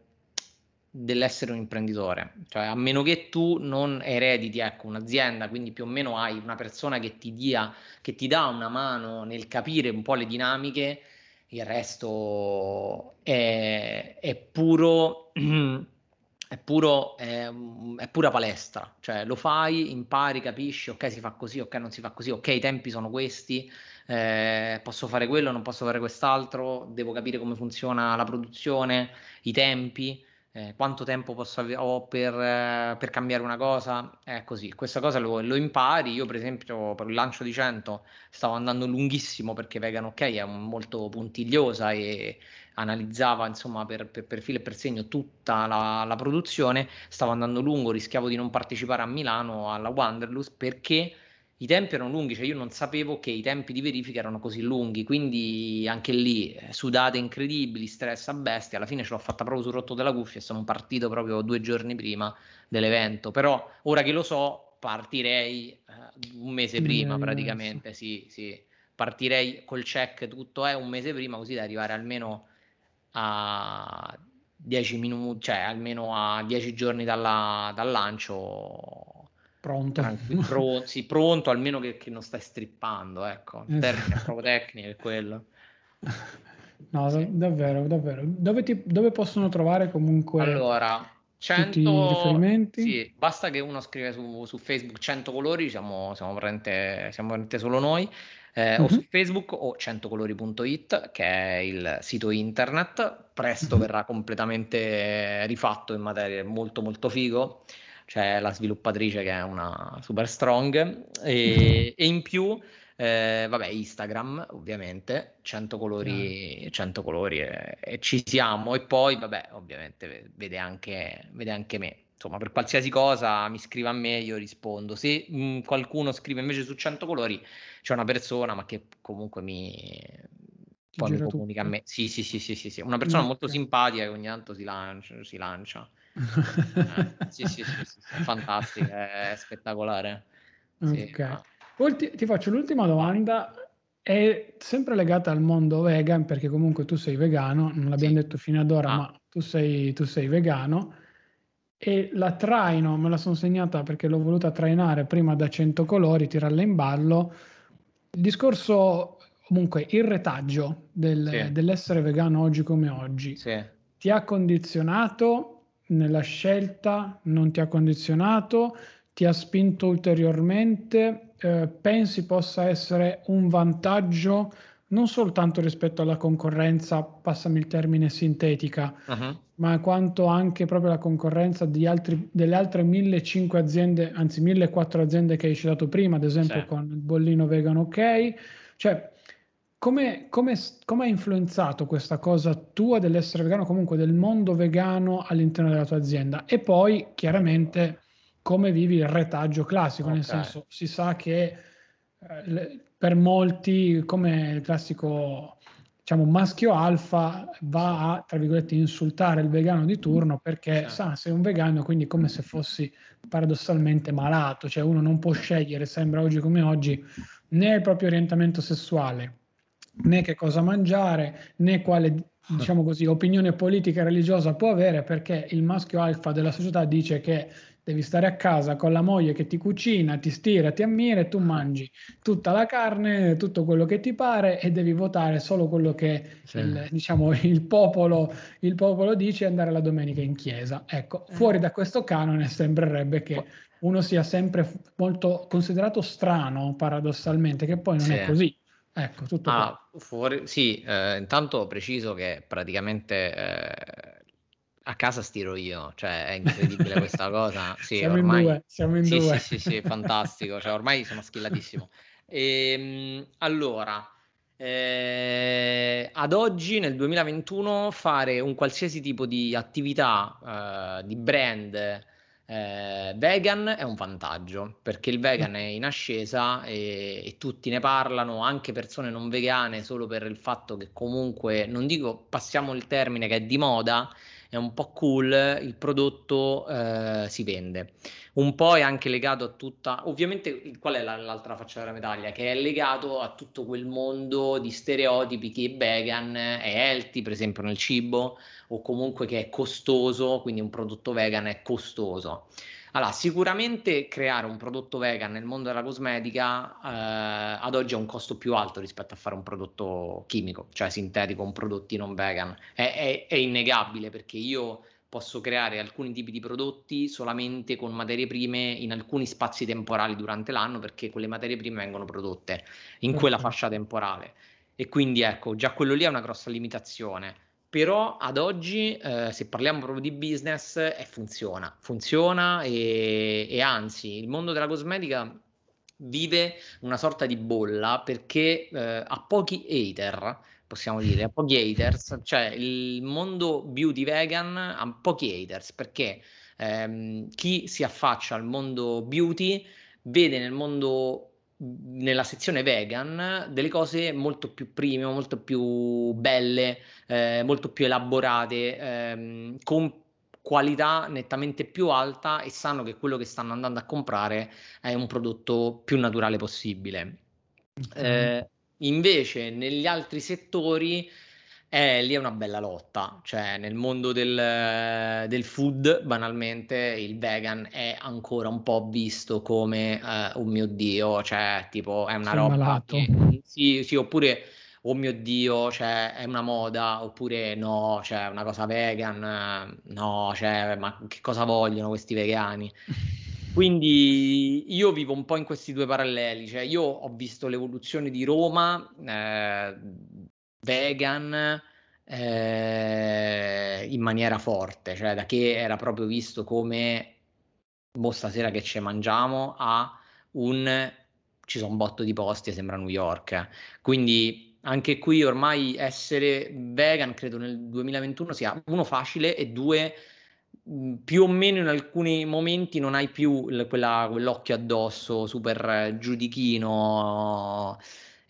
dell'essere un imprenditore. Cioè, a meno che tu non erediti ecco, un'azienda, quindi più o meno hai una persona che ti, dia, che ti dà una mano nel capire un po' le dinamiche, il resto è, è puro. È, puro, è, è, pura palestra, cioè lo fai, impari, capisci, ok si fa così, ok non si fa così, ok i tempi sono questi, eh, posso fare quello, non posso fare quest'altro, devo capire come funziona la produzione, i tempi, eh, quanto tempo posso ave- ho per, eh, per, cambiare una cosa, è così, questa cosa lo, lo, impari, io per esempio per il lancio di 100 stavo andando lunghissimo perché Vegan OK è molto puntigliosa e analizzava insomma per, per, per filo e per segno tutta la, la produzione, stavo andando lungo, rischiavo di non partecipare a Milano alla Wanderlust perché i tempi erano lunghi, cioè io non sapevo che i tempi di verifica erano così lunghi, quindi anche lì eh, sudate incredibili, stress a bestia, alla fine ce l'ho fatta proprio sul rotto della cuffia e sono partito proprio due giorni prima dell'evento, però ora che lo so partirei eh, un mese prima praticamente, sì, sì, partirei col check tutto è un mese prima così da arrivare almeno a 10 minuti, cioè almeno a 10 giorni dalla, dal lancio Pronto. Pro, sì, pronto, almeno che, che, non stai strippando, ecco. Il termine proprio tecnico è quello. No, sì. davvero, davvero. Dove, ti, dove, possono trovare comunque allora, 100, tutti i riferimenti? Sì, basta che uno scrive su, su Facebook 100 colori, siamo, siamo, veramente, siamo veramente solo noi. Eh, uh-huh. o su. Facebook o 100colori.it che è il sito internet. Presto uh-huh. verrà completamente rifatto in materia molto molto figo. C'è la sviluppatrice che è una super strong. E, e in più eh, vabbè Instagram ovviamente. 100 colori, 100 colori e, e, ci siamo. E poi vabbè ovviamente vede anche, vede anche me insomma per qualsiasi cosa mi scrive a me io rispondo se mh, mm, qualcuno scrive invece su 100 colori c'è una persona ma che comunque mi poi mi comunica tutto. a me sì sì sì sì sì, sì. una persona okay. molto simpatica che ogni tanto si lancia, si lancia eh, sì, sì, sì, sì, è fantastico, è spettacolare. Sì, ok. Poi ti, ti, faccio l'ultima domanda, è sempre legata al mondo vegan, perché comunque tu sei vegano, non l'abbiamo detto fino ad ora, ah. ma tu sei, tu sei vegano. E la traino, me la sono segnata perché l'ho voluta trainare prima da 100 colori, tirarla in ballo. Il discorso, comunque, il retaggio del, sì. dell'essere vegano oggi come oggi, sì. ti ha condizionato nella scelta, non ti ha condizionato, ti ha spinto ulteriormente, eh, pensi possa essere un vantaggio non soltanto rispetto alla concorrenza, passami il termine sintetica, uh-huh. ma quanto anche proprio la concorrenza altri, delle altre 1.500 aziende, anzi 1.004 aziende che hai citato prima, ad esempio sì. con il bollino vegan ok. Cioè, come, come, come ha influenzato questa cosa tua dell'essere vegano, comunque del mondo vegano all'interno della tua azienda? E poi chiaramente come vivi il retaggio classico, okay. nel senso si sa che eh, per molti come il classico diciamo maschio alfa va a tra virgolette insultare il vegano di turno perché sì. sa sei un vegano quindi come se fossi paradossalmente malato cioè uno non può scegliere sembra oggi come oggi né il proprio orientamento sessuale né che cosa mangiare, né quale diciamo così, opinione politica e religiosa può avere perché il maschio alfa della società dice che devi stare a casa con la moglie che ti cucina, ti stira, ti ammira e tu mangi tutta la carne, tutto quello che ti pare e devi votare solo quello che sì. il, diciamo, il, popolo, il popolo dice e andare la domenica in chiesa. Ecco, eh. fuori da questo canone sembrerebbe che uno sia sempre molto considerato strano, paradossalmente, che poi non sì. è così. Ecco, tutto ah, fuori, sì, eh, intanto preciso che praticamente eh, a casa stiro io, cioè è incredibile questa cosa. Sì, siamo ormai... in due, siamo in sì, due. Sì, sì, sì, fantastico, cioè ormai sono skillatissimo. E, ehm, allora, eh, ad oggi, nel 2021, fare un qualsiasi tipo di attività eh, di brand eh, vegan è un vantaggio perché il vegan è in ascesa e, e, tutti ne parlano, anche persone non vegane, solo per il fatto che comunque, non dico passiamo il termine che è di moda, è un po' cool, il prodotto eh, si vende. Un po' è anche legato a tutta, ovviamente qual è la, l'altra faccia della medaglia? Che è legato a tutto quel mondo di stereotipi che vegan è healthy, per esempio nel cibo, o comunque che è costoso, quindi un prodotto vegan è costoso. Allora, sicuramente creare un prodotto vegan nel mondo della cosmetica eh, ad oggi ha un costo più alto rispetto a fare un prodotto chimico, cioè sintetico, un prodotti non vegan. È, è, è innegabile perché io posso creare alcuni tipi di prodotti solamente con materie prime in alcuni spazi temporali durante l'anno perché quelle materie prime vengono prodotte in quella fascia temporale. E quindi ecco, già quello lì è una grossa limitazione però ad oggi, eh, se parliamo proprio di business, eh, funziona, funziona e, e, anzi il mondo della cosmetica vive una sorta di bolla perché eh, ha pochi hater, possiamo dire, ha pochi haters, cioè il mondo beauty vegan ha pochi haters perché ehm, chi si affaccia al mondo beauty vede nel mondo nella sezione vegan delle cose molto più prime, molto più belle, eh, molto più elaborate, ehm, con qualità nettamente più alta e sanno che quello che stanno andando a comprare è un prodotto più naturale possibile. Okay. Eh, invece negli altri settori eh, lì è una bella lotta, cioè nel mondo del, del, food, banalmente, il vegan è ancora un po' visto come, eh, oh mio Dio, cioè tipo è una Sei roba... Che, sì, sì, oppure, oh mio Dio, cioè è una moda, oppure no, cioè una cosa vegan, no, cioè ma che cosa vogliono questi vegani? Quindi io vivo un po' in questi due paralleli, cioè io ho visto l'evoluzione di Roma, eh, vegan eh, in maniera forte, cioè da che era proprio visto come boh, stasera che ci mangiamo a un ci sono botto di posti, sembra New York. Quindi anche qui ormai essere vegan credo nel 2021 sia uno facile e due più o meno in alcuni momenti non hai più quella, quell'occhio addosso super giudichino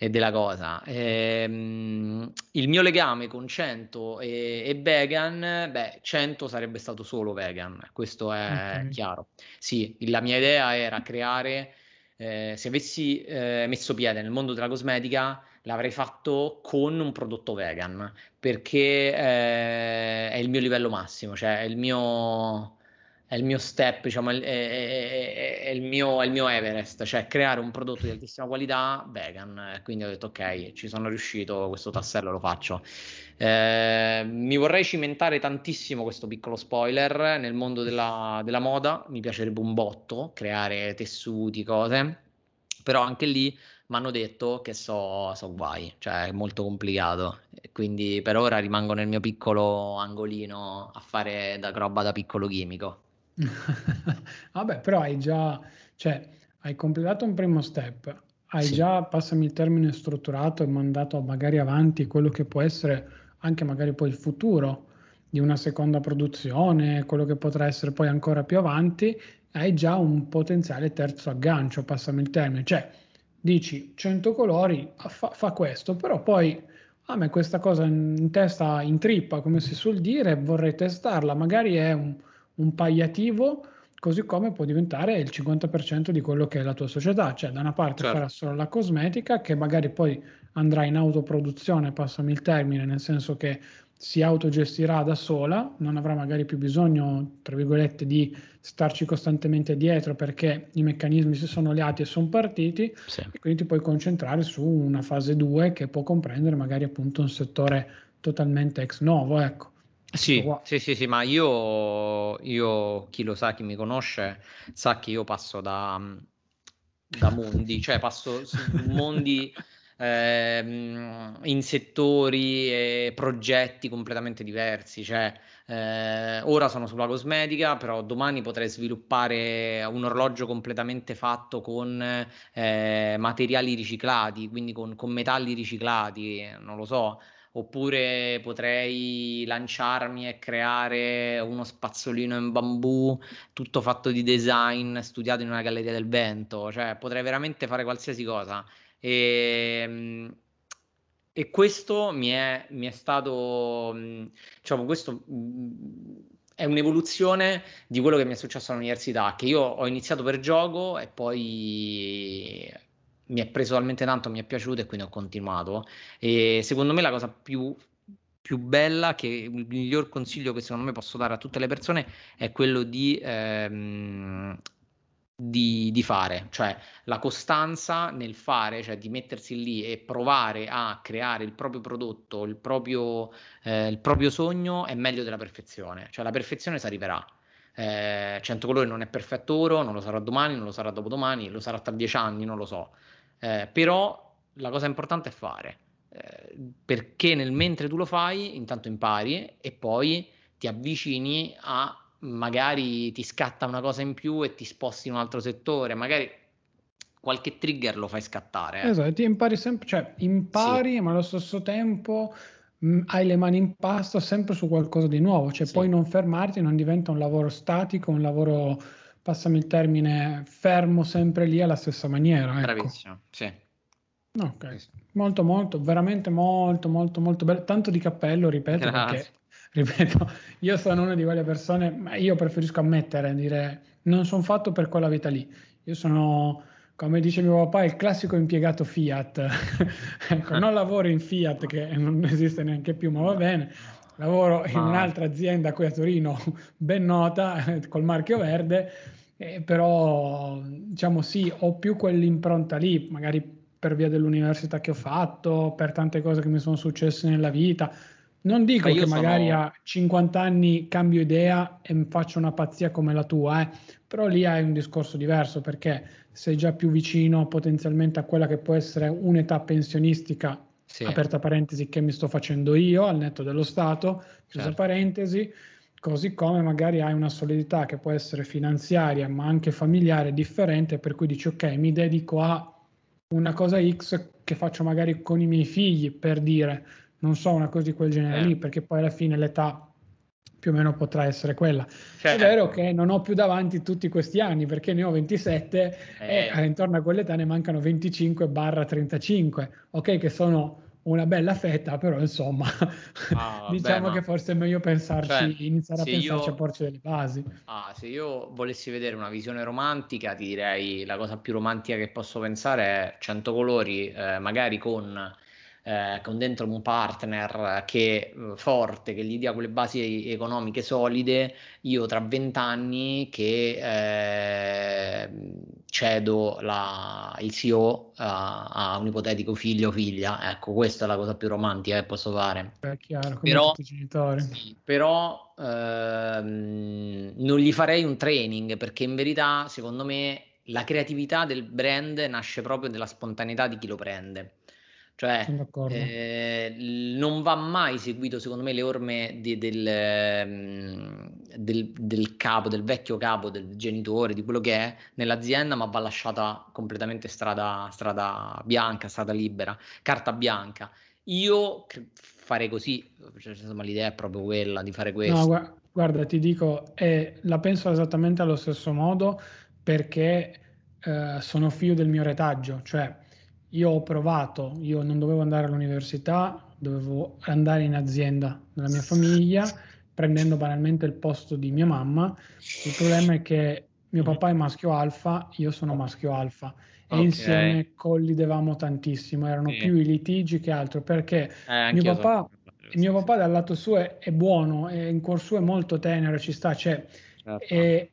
e della cosa. Ehm, il mio legame con 100 e, e, vegan, beh, 100 sarebbe stato solo vegan, questo è okay. chiaro. Sì, la mia idea era creare, eh, se avessi eh, messo piede nel mondo della cosmetica, l'avrei fatto con un prodotto vegan, perché eh, è il mio livello massimo, cioè è il mio è il mio step, diciamo, è, è, è, il mio, è, il mio, Everest, cioè creare un prodotto di altissima qualità vegan. Quindi ho detto ok, ci sono riuscito, questo tassello lo faccio. Eh, mi vorrei cimentare tantissimo questo piccolo spoiler nel mondo della, della moda, mi piacerebbe un botto creare tessuti, cose, però anche lì mi hanno detto che so, so guai, cioè è molto complicato. Quindi per ora rimango nel mio piccolo angolino a fare da roba da piccolo chimico. Vabbè, però hai già, cioè, hai completato un primo step, hai sì. già, passami il termine, strutturato e mandato magari avanti quello che può essere anche magari poi il futuro di una seconda produzione, quello che potrà essere poi ancora più avanti, hai già un potenziale terzo aggancio, passami il termine, cioè dici 100 colori, fa, fa questo, però poi a me questa cosa in testa intrippa, come si suol dire, vorrei testarla, magari è un un palliativo così come può diventare il 50% di quello che è la tua società, cioè da una parte certo. farà solo la cosmetica che magari poi andrà in autoproduzione, passami il termine, nel senso che si autogestirà da sola, non avrà magari più bisogno, tra virgolette, di starci costantemente dietro perché i meccanismi si sono leati e sono partiti sì. e quindi ti puoi concentrare su una fase 2 che può comprendere magari appunto un settore totalmente ex novo, ecco. Sì, sì, sì, sì, ma io, io, chi lo sa, chi mi conosce, sa che io passo da, da mondi, cioè passo su mondi eh, in settori e progetti completamente diversi. Cioè, eh, ora sono sulla cosmetica, però domani potrei sviluppare un orologio completamente fatto con eh, materiali riciclati, quindi con, con metalli riciclati, non lo so oppure potrei lanciarmi e creare uno spazzolino in bambù tutto fatto di design studiato in una galleria del vento, cioè potrei veramente fare qualsiasi cosa. E, ehm, e questo mi è, mi è stato, diciamo, questo è un'evoluzione di quello che mi è successo all'università, che io ho iniziato per gioco e poi mi è preso talmente tanto, mi è piaciuto e quindi ho continuato. E secondo me la cosa più, più bella, che il miglior consiglio che secondo me posso dare a tutte le persone è quello di, ehm, di, di, fare, cioè la costanza nel fare, cioè di mettersi lì e provare a creare il proprio prodotto, il proprio, eh, il proprio sogno è meglio della perfezione, cioè la perfezione si arriverà. Eh, 100 colori non è perfetto oro, non lo sarà domani, non lo sarà dopodomani, lo sarà tra dieci anni, non lo so. Eh, però la cosa importante è fare, eh, perché nel mentre tu lo fai, intanto impari e poi ti avvicini a magari ti scatta una cosa in più e ti sposti in un altro settore, magari qualche trigger lo fai scattare. Eh. Esatto, ti impari sempre, cioè impari, sì. ma allo stesso tempo mh, hai le mani in pasta sempre su qualcosa di nuovo, cioè sì. poi non fermarti, non diventa un lavoro statico, un lavoro passami il termine, fermo sempre lì alla stessa maniera. Ecco. Bravissimo, sì. Ok, molto molto, veramente molto molto molto bello, tanto di cappello, ripeto, Grazie. perché, ripeto, io sono una di quelle persone, ma io preferisco ammettere, dire, non sono fatto per quella vita lì, io sono, come dice mio papà, il classico impiegato Fiat, ecco, non lavoro in Fiat che non esiste neanche più, ma va bene, lavoro in un'altra azienda qui a Torino ben nota col marchio verde, eh, però diciamo sì, ho più quell'impronta lì, magari per via dell'università che ho fatto, per tante cose che mi sono successe nella vita. Non dico Ma che sono... magari a 50 anni cambio idea e faccio una pazzia come la tua, eh, però lì hai un discorso diverso perché sei già più vicino potenzialmente a quella che può essere un'età pensionistica sì. aperta parentesi, che mi sto facendo io al netto dello Stato, chiusa certo. parentesi, così come magari hai una solidità che può essere finanziaria ma anche familiare differente, per cui dici ok, mi dedico a una cosa X che faccio magari con i miei figli, per dire, non so, una cosa di quel genere eh. lì, perché poi alla fine l'età più o meno potrà essere quella. Cioè, è vero che non ho più davanti tutti questi anni perché ne ho 27 eh. e intorno a quell'età ne mancano 25 barra 35, ok che sono una bella fetta, però insomma ah, diciamo beh, che forse è meglio pensarci, cioè, iniziare a pensarci io, a porci delle basi. Ah, se io volessi vedere una visione romantica, ti direi la cosa più romantica che posso pensare è 100 colori, eh, magari con eh, con dentro un partner che eh, forte, che gli dia quelle basi economiche solide, io tra vent'anni che eh, cedo la, il CEO a, a, un ipotetico figlio o figlia, ecco questa è la cosa più romantica che posso fare. È chiaro, però, sì, però ehm, non gli farei un training perché in verità secondo me la creatività del brand nasce proprio dalla spontaneità di chi lo prende. Cioè, eh, non va mai seguito, secondo me, le orme di, del, ehm, del, del, capo, del vecchio capo, del genitore, di quello che è nell'azienda, ma va lasciata completamente strada, strada bianca, strada libera, carta bianca. Io farei così, cioè, insomma, l'idea è proprio quella di fare questo. No, guarda, ti dico, eh, la penso esattamente allo stesso modo perché eh, sono figlio del mio retaggio, cioè io ho provato, io non dovevo andare all'università, dovevo andare in azienda nella mia famiglia, prendendo banalmente il posto di mia mamma. Il problema è che Mio papà è maschio alfa, io sono maschio alfa e okay. insieme collidevamo tantissimo, erano sì. più i litigi che altro perché eh, mio papà, il mio papà dal lato suo è, è buono, è, in cuor suo è molto tenero, ci sta, cioè, certo. e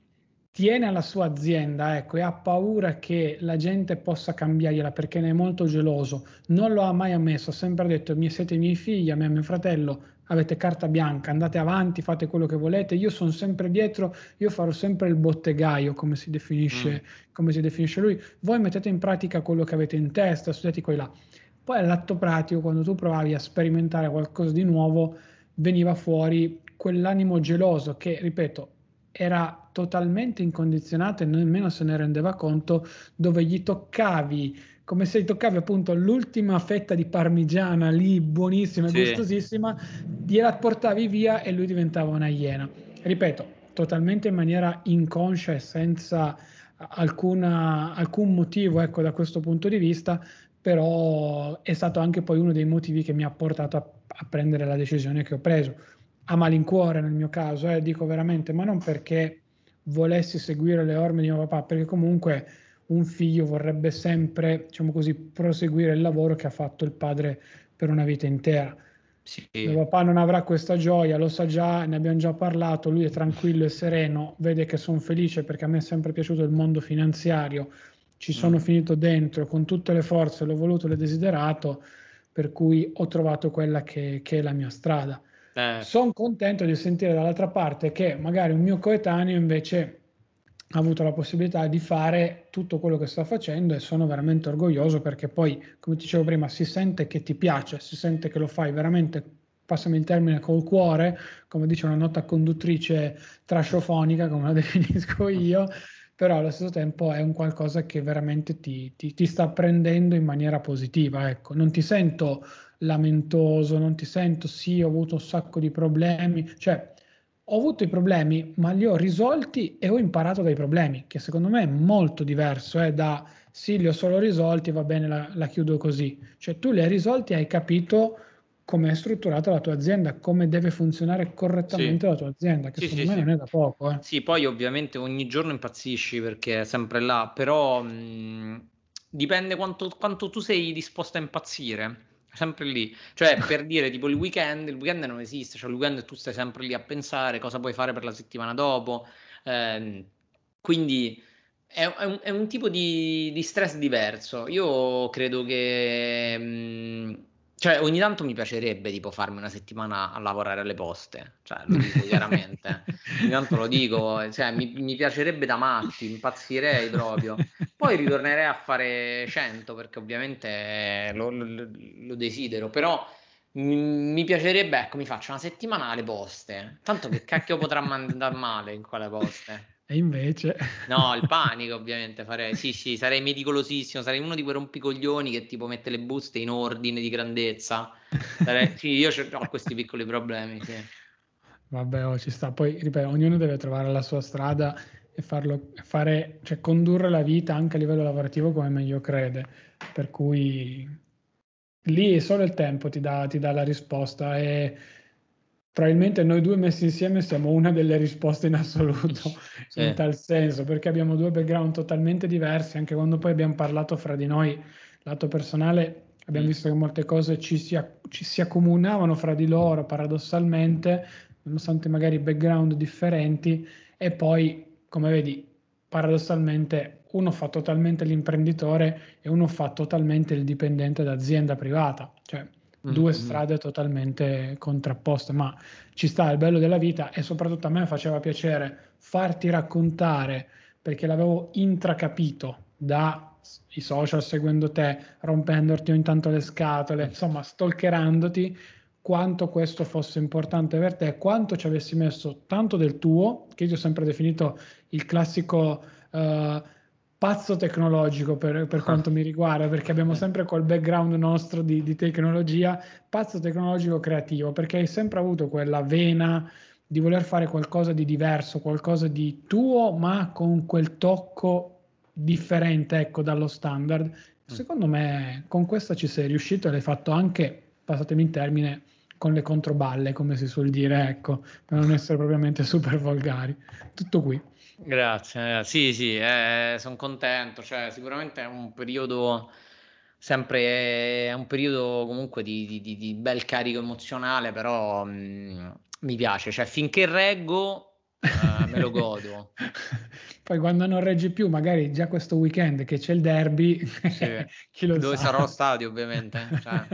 tiene alla sua azienda ecco, e ha paura che la gente possa cambiargliela perché ne è molto geloso, non lo ha mai ammesso, ha sempre detto siete i miei figli, a me e a mio fratello, avete carta bianca, andate avanti, fate quello che volete, io sono sempre dietro, io farò sempre il bottegaio, come si definisce, mm. come si definisce lui, voi mettete in pratica quello che avete in testa, studiate qua e là. Poi all'atto pratico, quando tu provavi a sperimentare qualcosa di nuovo, veniva fuori quell'animo geloso che, ripeto, era totalmente incondizionato e nemmeno se ne rendeva conto, dove gli toccavi come se toccavi appunto l'ultima fetta di parmigiana lì buonissima e sì. gustosissima, gliela portavi via e lui diventava una iena. Ripeto, totalmente in maniera inconscia e senza alcuna, alcun motivo, ecco, da questo punto di vista, però è stato anche poi uno dei motivi che mi ha portato a, a prendere la decisione che ho preso. A malincuore nel mio caso, eh, dico veramente, ma non perché volessi seguire le orme di mio papà, perché comunque un figlio vorrebbe sempre, diciamo così, proseguire il lavoro che ha fatto il padre per una vita intera. Sì. Il papà non avrà questa gioia, lo sa già, ne abbiamo già parlato, lui è tranquillo e sereno, vede che sono felice perché a me è sempre piaciuto il mondo finanziario, ci sono mm. finito dentro con tutte le forze, l'ho voluto, l'ho desiderato, per cui ho trovato quella che, che è la mia strada. Eh. Sono contento di sentire dall'altra parte che magari un mio coetaneo invece ha avuto la possibilità di fare tutto quello che sta facendo e sono veramente orgoglioso perché poi, come dicevo prima, si sente che ti piace, si sente che lo fai veramente, passami il termine, col cuore, come dice una nota conduttrice trashofonica, come la definisco io, però allo stesso tempo è un qualcosa che veramente ti, ti, ti sta prendendo in maniera positiva. Ecco. Non ti sento lamentoso, non ti sento sì, ho avuto un sacco di problemi, cioè ho avuto i problemi, ma li ho risolti e ho imparato dai problemi, che secondo me è molto diverso eh, da sì, li ho solo risolti, va bene, la, la chiudo così. Cioè tu li hai risolti e hai capito come è strutturata la tua azienda, come deve funzionare correttamente sì. la tua azienda, che sì, secondo sì, me non è da poco. Eh. Sì, poi ovviamente ogni giorno impazzisci perché è sempre là, però mh, dipende quanto, quanto tu sei disposto a impazzire sempre lì. Cioè, per dire, tipo il weekend, il weekend non esiste, cioè il weekend tu stai sempre lì a pensare cosa puoi fare per la settimana dopo. Eh, quindi è, è, un, è, un, tipo di, di, stress diverso. Io credo che... Mh, mm, cioè, ogni tanto mi piacerebbe tipo farmi una settimana a lavorare alle poste, cioè lo dico chiaramente, ogni tanto lo dico, cioè, mi, mi, piacerebbe da matti, impazzirei proprio. Poi ritornerei a fare 100 perché ovviamente lo, lo, lo desidero, però mi, mi, piacerebbe, ecco, mi faccio una settimana alle poste, tanto che cacchio potrà mandare male in quelle poste. E invece... No, il panico ovviamente farei. Sì, sì, sarei meticolosissimo, sarei uno di quei rompicoglioni che tipo mette le buste in ordine di grandezza. Sarei... sì, io ho questi piccoli problemi, sì. Vabbè, oh, ci sta. Poi, ripeto, ognuno deve trovare la sua strada e farlo, fare, cioè condurre la vita anche a livello lavorativo come meglio crede. Per cui lì solo il tempo ti dà, ti dà la risposta e probabilmente noi due messi insieme siamo una delle risposte in assoluto sì. in tal senso, perché abbiamo due background totalmente diversi, anche quando poi abbiamo parlato fra di noi, lato personale, abbiamo mm. visto che molte cose ci si, ci si accomunavano fra di loro paradossalmente, nonostante magari background differenti, e poi, come vedi, paradossalmente uno fa totalmente l'imprenditore e uno fa totalmente il dipendente d'azienda privata, cioè due mm-hmm. strade totalmente contrapposte, ma ci sta il bello della vita e soprattutto a me faceva piacere farti raccontare perché l'avevo intracapito dai social seguendo te, rompendoti ogni tanto le scatole, insomma, stalkerandoti quanto questo fosse importante per te, quanto ci avessi messo tanto del tuo, che io ho sempre definito il classico uh, pazzo tecnologico per, per quanto mi riguarda, perché abbiamo sempre col background nostro di, di, tecnologia, pazzo tecnologico creativo, perché hai sempre avuto quella vena di voler fare qualcosa di diverso, qualcosa di tuo, ma con quel tocco differente, ecco, dallo standard. Mm. Secondo me con questa ci sei riuscito e l'hai fatto anche, passatemi in termine, con le controballe, come si suol dire, ecco, per non essere propriamente super volgari. Tutto qui. Grazie, sì, sì, eh, sono contento, cioè, sicuramente è un periodo sempre, è un periodo comunque di, di, di bel carico emozionale, però mh, mm, mi piace, cioè finché reggo uh, me lo godo. Poi quando non reggi più, magari già questo weekend che c'è il derby, sì. chi lo dove sa. sarò allo stadio ovviamente. Cioè,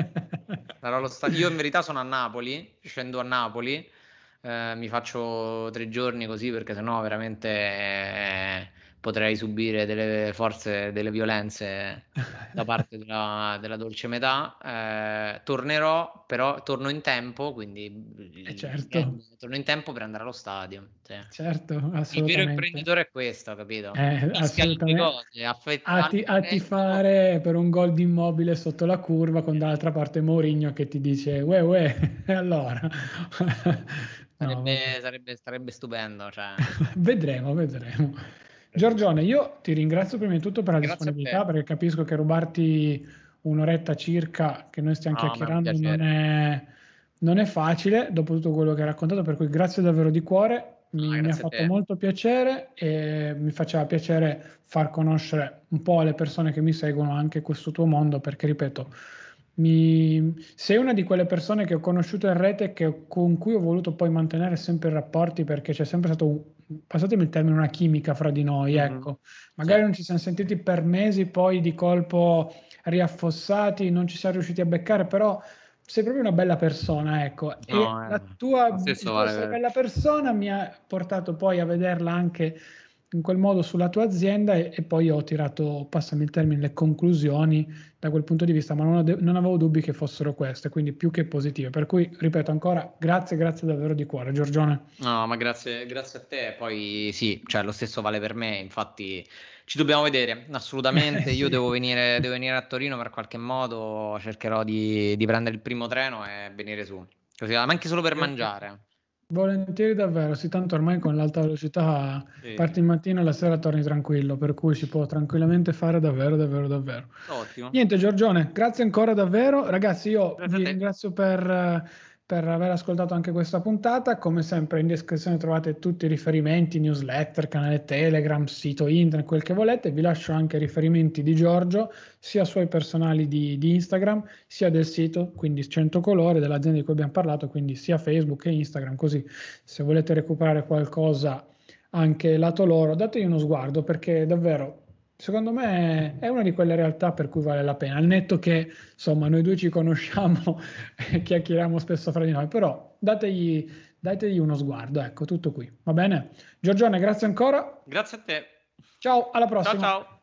sarò allo stadio. Io in verità sono a Napoli, scendo a Napoli eh, mi faccio tre giorni così perché sennò veramente eh, potrei subire delle forze, delle violenze da parte della, della dolce metà. Eh, tornerò, però torno in tempo, quindi eh certo. torno in tempo per andare allo stadio. Sì. Certo, assolutamente. Il vero imprenditore è questo, capito? Eh, assolutamente. Cose, a, ti, a tifare per un gol di immobile sotto la curva con dall'altra parte Mourinho che ti dice uè uè, allora Sarebbe, sarebbe, sarebbe stupendo. Cioè. vedremo, vedremo. Giorgione, io ti ringrazio prima di tutto per la Grazie disponibilità, perché capisco che rubarti un'oretta circa che noi stiamo no, chiacchierando non è, non è, facile, dopo tutto quello che hai raccontato, per cui grazie davvero di cuore, mi, no, mi ha fatto molto piacere e mi faceva piacere far conoscere un po' alle persone che mi seguono anche questo tuo mondo, perché ripeto, mi... Sei una di quelle persone che ho conosciuto in rete che, con cui ho voluto poi mantenere sempre rapporti perché c'è sempre stato, un... passatemi il termine, una chimica fra di noi, mm-hmm. ecco. Magari sì. non ci siamo sentiti per mesi, poi di colpo riaffossati, non ci siamo riusciti a beccare, però sei proprio una bella persona, ecco. No, e eh, la tua, vale. bella persona mi ha portato poi a vederla anche in quel modo sulla tua azienda e, e, poi ho tirato, passami il termine, le conclusioni da quel punto di vista, ma non, ade- non, avevo dubbi che fossero queste, quindi più che positive. Per cui, ripeto ancora, grazie, grazie davvero di cuore, Giorgione. No, ma grazie, grazie a te. Poi sì, cioè, lo stesso vale per me, infatti ci dobbiamo vedere, assolutamente. sì. Io devo venire, devo venire, a Torino per qualche modo, cercherò di, di prendere il primo treno e venire su. Così, ma anche solo per mangiare. Volentieri davvero, sì, tanto ormai con l'alta velocità sì. parti il mattino e la sera torni tranquillo, per cui si può tranquillamente fare davvero, davvero, davvero. Ottimo. Niente, Giorgione, grazie ancora davvero. Ragazzi, io grazie vi ringrazio per per aver ascoltato anche questa puntata. Come sempre in descrizione trovate tutti i riferimenti, newsletter, canale Telegram, sito internet, quel che volete. Vi lascio anche riferimenti di Giorgio, sia suoi personali di, di Instagram, sia del sito, quindi 100 colore dell'azienda di cui abbiamo parlato, quindi sia Facebook che Instagram, così se volete recuperare qualcosa anche lato loro, dategli uno sguardo perché davvero secondo me è una di quelle realtà per cui vale la pena, al netto che insomma noi due ci conosciamo e chiacchieriamo spesso fra di noi, però dategli, dategli uno sguardo, ecco, tutto qui, va bene? Giorgione, grazie ancora. Grazie a te. Ciao, alla prossima. Ciao, ciao.